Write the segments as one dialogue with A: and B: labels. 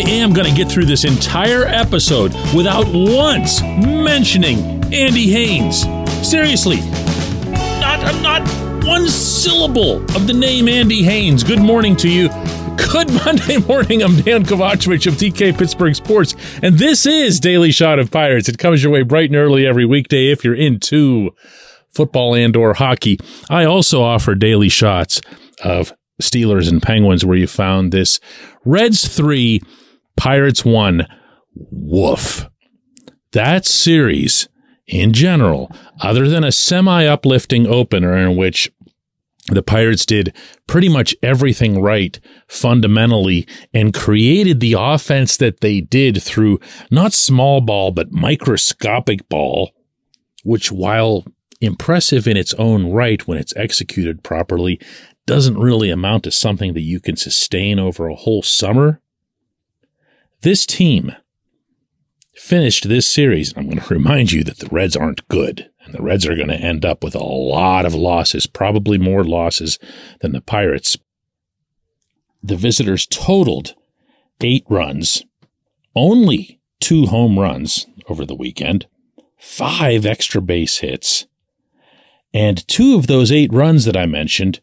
A: I am going to get through this entire episode without once mentioning Andy Haines. Seriously, not not one syllable of the name Andy Haines. Good morning to you. Good Monday morning. I'm Dejan Kovacevic of DK Pittsburgh Sports, and this is Daily Shot of Pirates. It comes your way bright and early every weekday if you're into football and or hockey. I also offer daily shots of Steelers and Penguins where you found this Reds 3 Pirates 1 woof. That series in general other than a semi-uplifting opener in which the Pirates did pretty much everything right fundamentally and created the offense that they did through not small ball but microscopic ball which while impressive in its own right when it's executed properly, doesn't really amount to something that you can sustain over a whole summer. This team finished this series. I'm going to remind you that the Reds aren't good, and the Reds are going to end up with a lot of losses, probably more losses than the Pirates. The visitors totaled eight runs, only two home runs over the weekend, five extra base hits, and two of those eight runs that I mentioned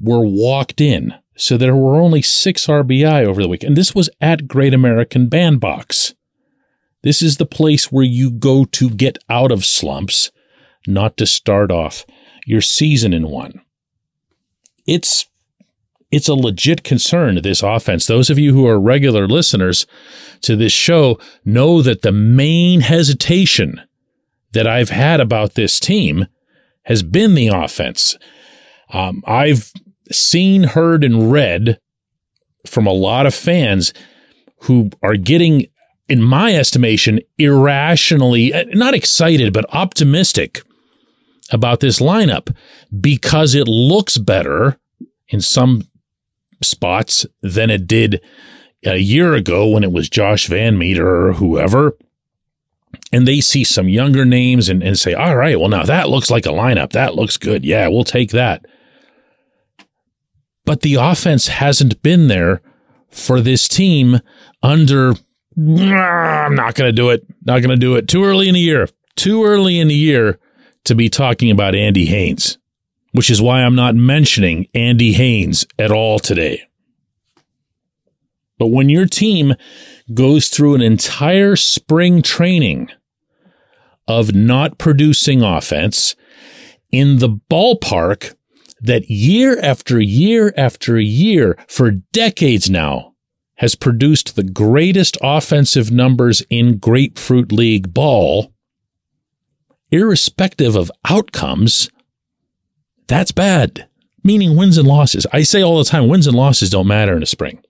A: were walked in. So there were only six RBI over the week. And This was at Great American Bandbox. This is the place where you go to get out of slumps, not to start off your season in one. It's it's a legit concern this offense. Those of you who are regular listeners to this show know that the main hesitation that I've had about this team has been the offense. Um, I've seen, heard, and read from a lot of fans who are getting, in my estimation, irrationally, uh, not excited, but optimistic about this lineup because it looks better in some spots than it did a year ago when it was Josh VanMeter or whoever and they see some younger names and, and say, all right, well, now that looks like a lineup. That looks good. Yeah, we'll take that. But the offense hasn't been there for this team under, I'm not going to do it. Not going to do it. Too early in the year. Too early in the year to be talking about Andy Haines, which is why I'm not mentioning Andy Haines at all today. But when your team goes through an entire spring training of not producing offense in the ballpark that year after year after year for decades now has produced the greatest offensive numbers in Grapefruit League ball, irrespective of outcomes, that's bad. Meaning wins and losses. I say all the time wins and losses don't matter in the spring.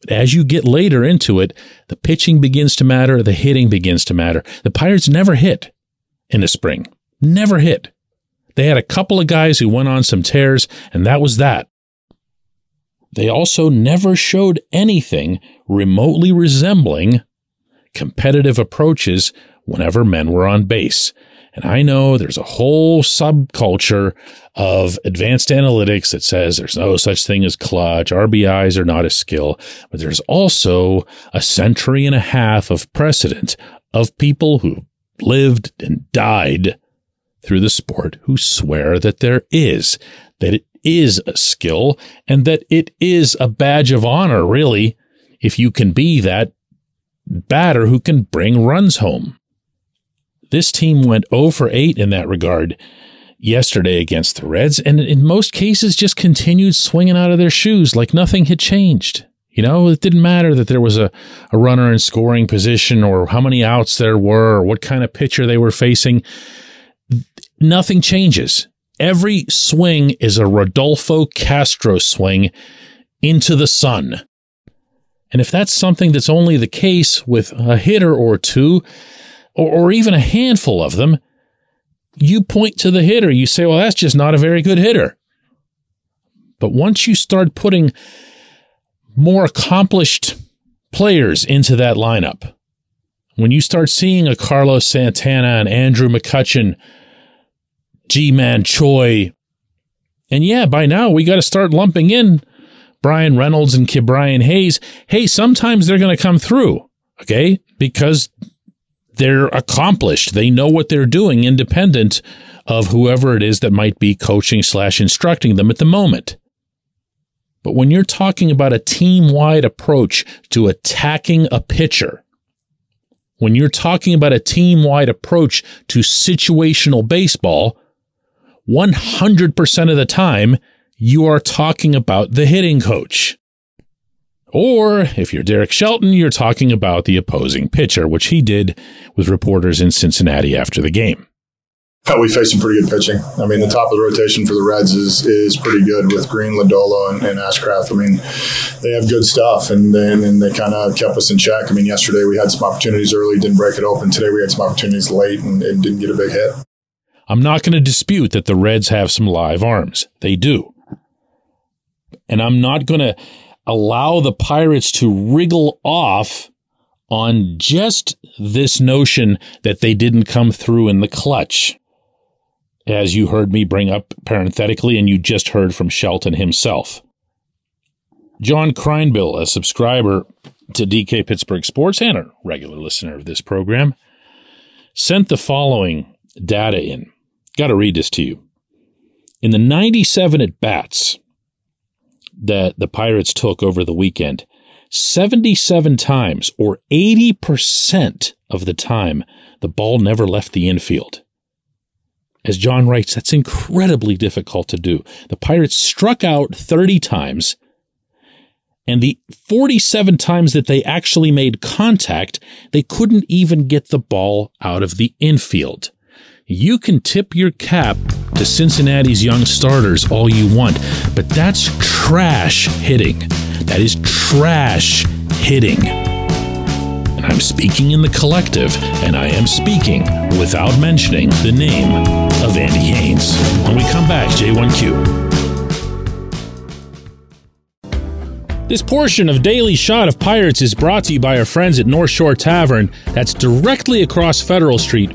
A: But as you get later into it, the pitching begins to matter, the hitting begins to matter. The Pirates never hit in the spring. Never hit. They had a couple of guys who went on some tears, and that was that. They also never showed anything remotely resembling competitive approaches whenever men were on base. And I know there's a whole subculture of advanced analytics that says there's no such thing as clutch. RBIs are not a skill, but there's also a century and a half of precedent of people who lived and died through the sport who swear that there is, that it, is a skill and that it is a badge of honor, really, if you can be that batter who can bring runs home. This team went 0 for 8 in that regard yesterday against the Reds, and in most cases just continued swinging out of their shoes like nothing had changed. You know, it didn't matter that there was a, a runner in scoring position or how many outs there were or what kind of pitcher they were facing. Nothing changes. Every swing is a Rodolfo Castro swing into the sun. And if that's something that's only the case with a hitter or two, or, or even a handful of them, you point to the hitter. You say, well, that's just not a very good hitter. But once you start putting more accomplished players into that lineup, when you start seeing a Carlos Santana and Andrew McCutchen, Ji-Man Choi, and yeah, by now we got to start lumping in Bryan Reynolds and Brian Hayes. Hey, sometimes they're going to come through, okay? Because they're accomplished. They know what they're doing independent of whoever it is that might be coaching slash instructing them at the moment. But when you're talking about a team wide approach to attacking a pitcher, when you're talking about a team wide approach to situational baseball, 100% of the time, you are talking about the hitting coach. Or if you're Derek Shelton, you're talking about the opposing pitcher, which he did with reporters in Cincinnati after the game.
B: We faced some pretty good pitching. I mean, the top of the rotation for the Reds is is pretty good with Greene, Lodolo, and, and Ashcraft. I mean, they have good stuff, and then and they kind of kept us in check. I mean, yesterday we had some opportunities early, didn't break it open. Today we had some opportunities late and, and didn't get a big hit.
A: I'm not going to dispute that the Reds have some live arms. They do. And I'm not going to allow the Pirates to wriggle off on just this notion that they didn't come through in the clutch. As you heard me bring up parenthetically, and you just heard from Shelton himself. John Kreinbill, a subscriber to DK Pittsburgh Sports and a regular listener of this program, sent the following data in. Got to read this to you. In the 97 at bats that the Pirates took over the weekend, 77 times or 80% of the time, the ball never left the infield. As John writes, that's incredibly difficult to do. The Pirates struck out 30 times, and the 47 times that they actually made contact, they couldn't even get the ball out of the infield. You can tip your cap to Cincinnati's young starters all you want, but that's trash hitting. That is trash hitting. And I'm speaking in the collective, and I am speaking without mentioning the name of Andy Haines. When we come back, J1Q. This portion of Daily Shot of Pirates is brought to you by our friends at North Shore Tavern, that's directly across Federal Street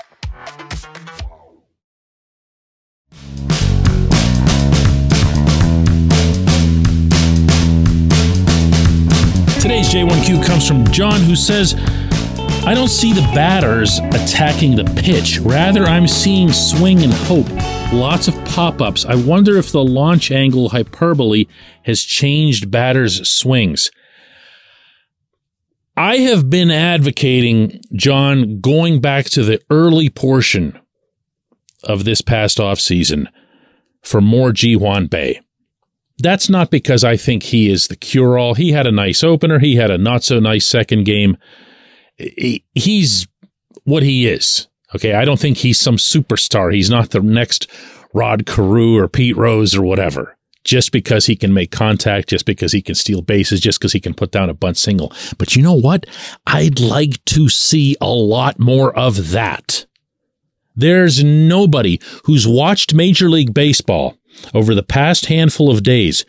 A: J1Q comes from John, who says, I don't see the batters attacking the pitch. Rather, I'm seeing swing and hope. Lots of pop ups. I wonder if the launch angle hyperbole has changed batters' swings. I have been advocating, John, going back to the early portion of this past offseason for more Ji Hwan Bae. That's not because I think he is the cure all. He had a nice opener. He had a not so nice second game. He's what he is. Okay. I don't think he's some superstar. He's not the next Rod Carew or Pete Rose or whatever. Just because he can make contact, just because he can steal bases, just because he can put down a bunt single. But you know what? I'd like to see a lot more of that. There's nobody who's watched Major League Baseball over the past handful of days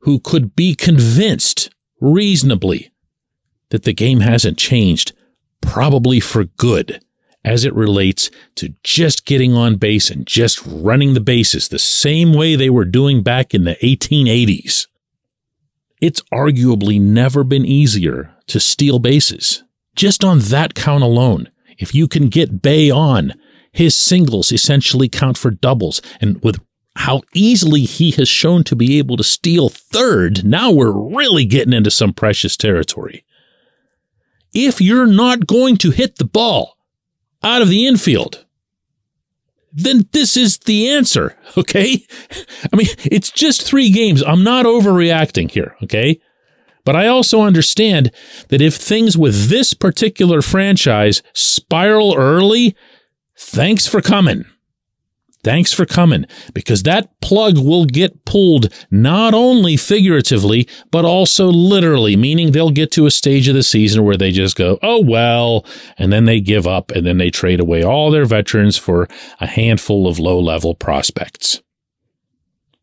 A: who could be convinced reasonably that the game hasn't changed, probably for good, as it relates to just getting on base and just running the bases the same way they were doing back in the 1880s. It's arguably never been easier to steal bases. Just on that count alone, if you can get Bae on, his singles essentially count for doubles. And with how easily he has shown to be able to steal third, now we're really getting into some precious territory. If you're not going to hit the ball out of the infield, then this is the answer, okay? I mean, it's just three games. I'm not overreacting here, okay? But I also understand that if things with this particular franchise spiral early, thanks for coming. Thanks for coming because that plug will get pulled not only figuratively, but also literally, meaning they'll get to a stage of the season where they just go, oh, well, and then they give up and then they trade away all their veterans for a handful of low level prospects.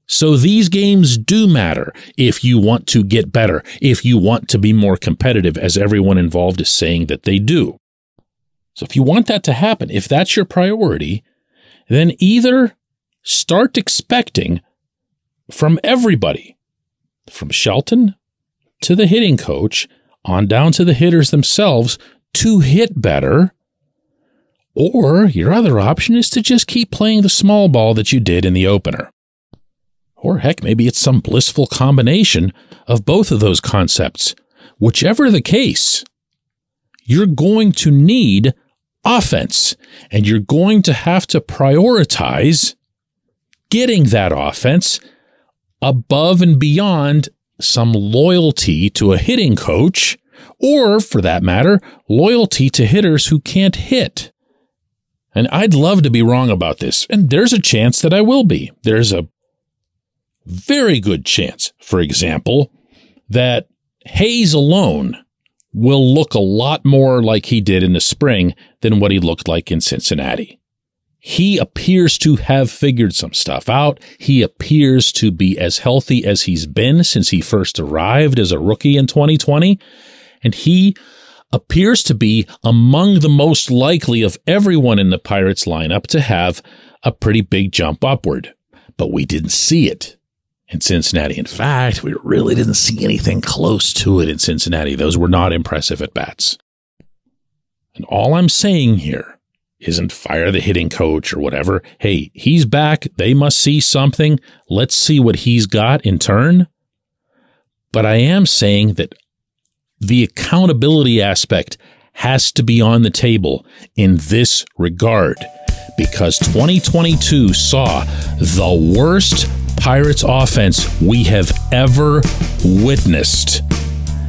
A: So these games do matter if you want to get better, if you want to be more competitive, as everyone involved is saying that they do. So if you want that to happen, if that's your priority, then either start expecting from everybody, from Shelton to the hitting coach on down to the hitters themselves to hit better. Or your other option is to just keep playing the small ball that you did in the opener. Or heck, maybe it's some blissful combination of both of those concepts. Whichever the case, you're going to need offense. And you're going to have to prioritize getting that offense above and beyond some loyalty to a hitting coach, or for that matter, loyalty to hitters who can't hit. And I'd love to be wrong about this, and there's a chance that I will be. There's a very good chance, for example, that Hayes alone will look a lot more like he did in the spring than what he looked like in Cincinnati. He appears to have figured some stuff out. He appears to be as healthy as he's been since he first arrived as a rookie in 2020. And he appears to be among the most likely of everyone in the Pirates lineup to have a pretty big jump upward. But we didn't see it in Cincinnati. In fact, we really didn't see anything close to it in Cincinnati. Those were not impressive at bats. And all I'm saying here isn't fire the hitting coach or whatever. Hey, he's back. They must see something. Let's see what he's got in turn. But I am saying that the accountability aspect has to be on the table in this regard because 2022 saw the worst Pirates offense we have ever witnessed.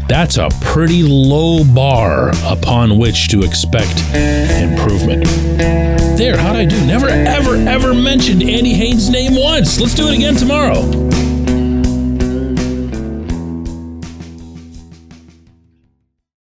A: That's a pretty low bar upon which to expect improvement. There, how'd I do? Never, ever, ever mentioned Andy Haines' name once. Let's do it again tomorrow.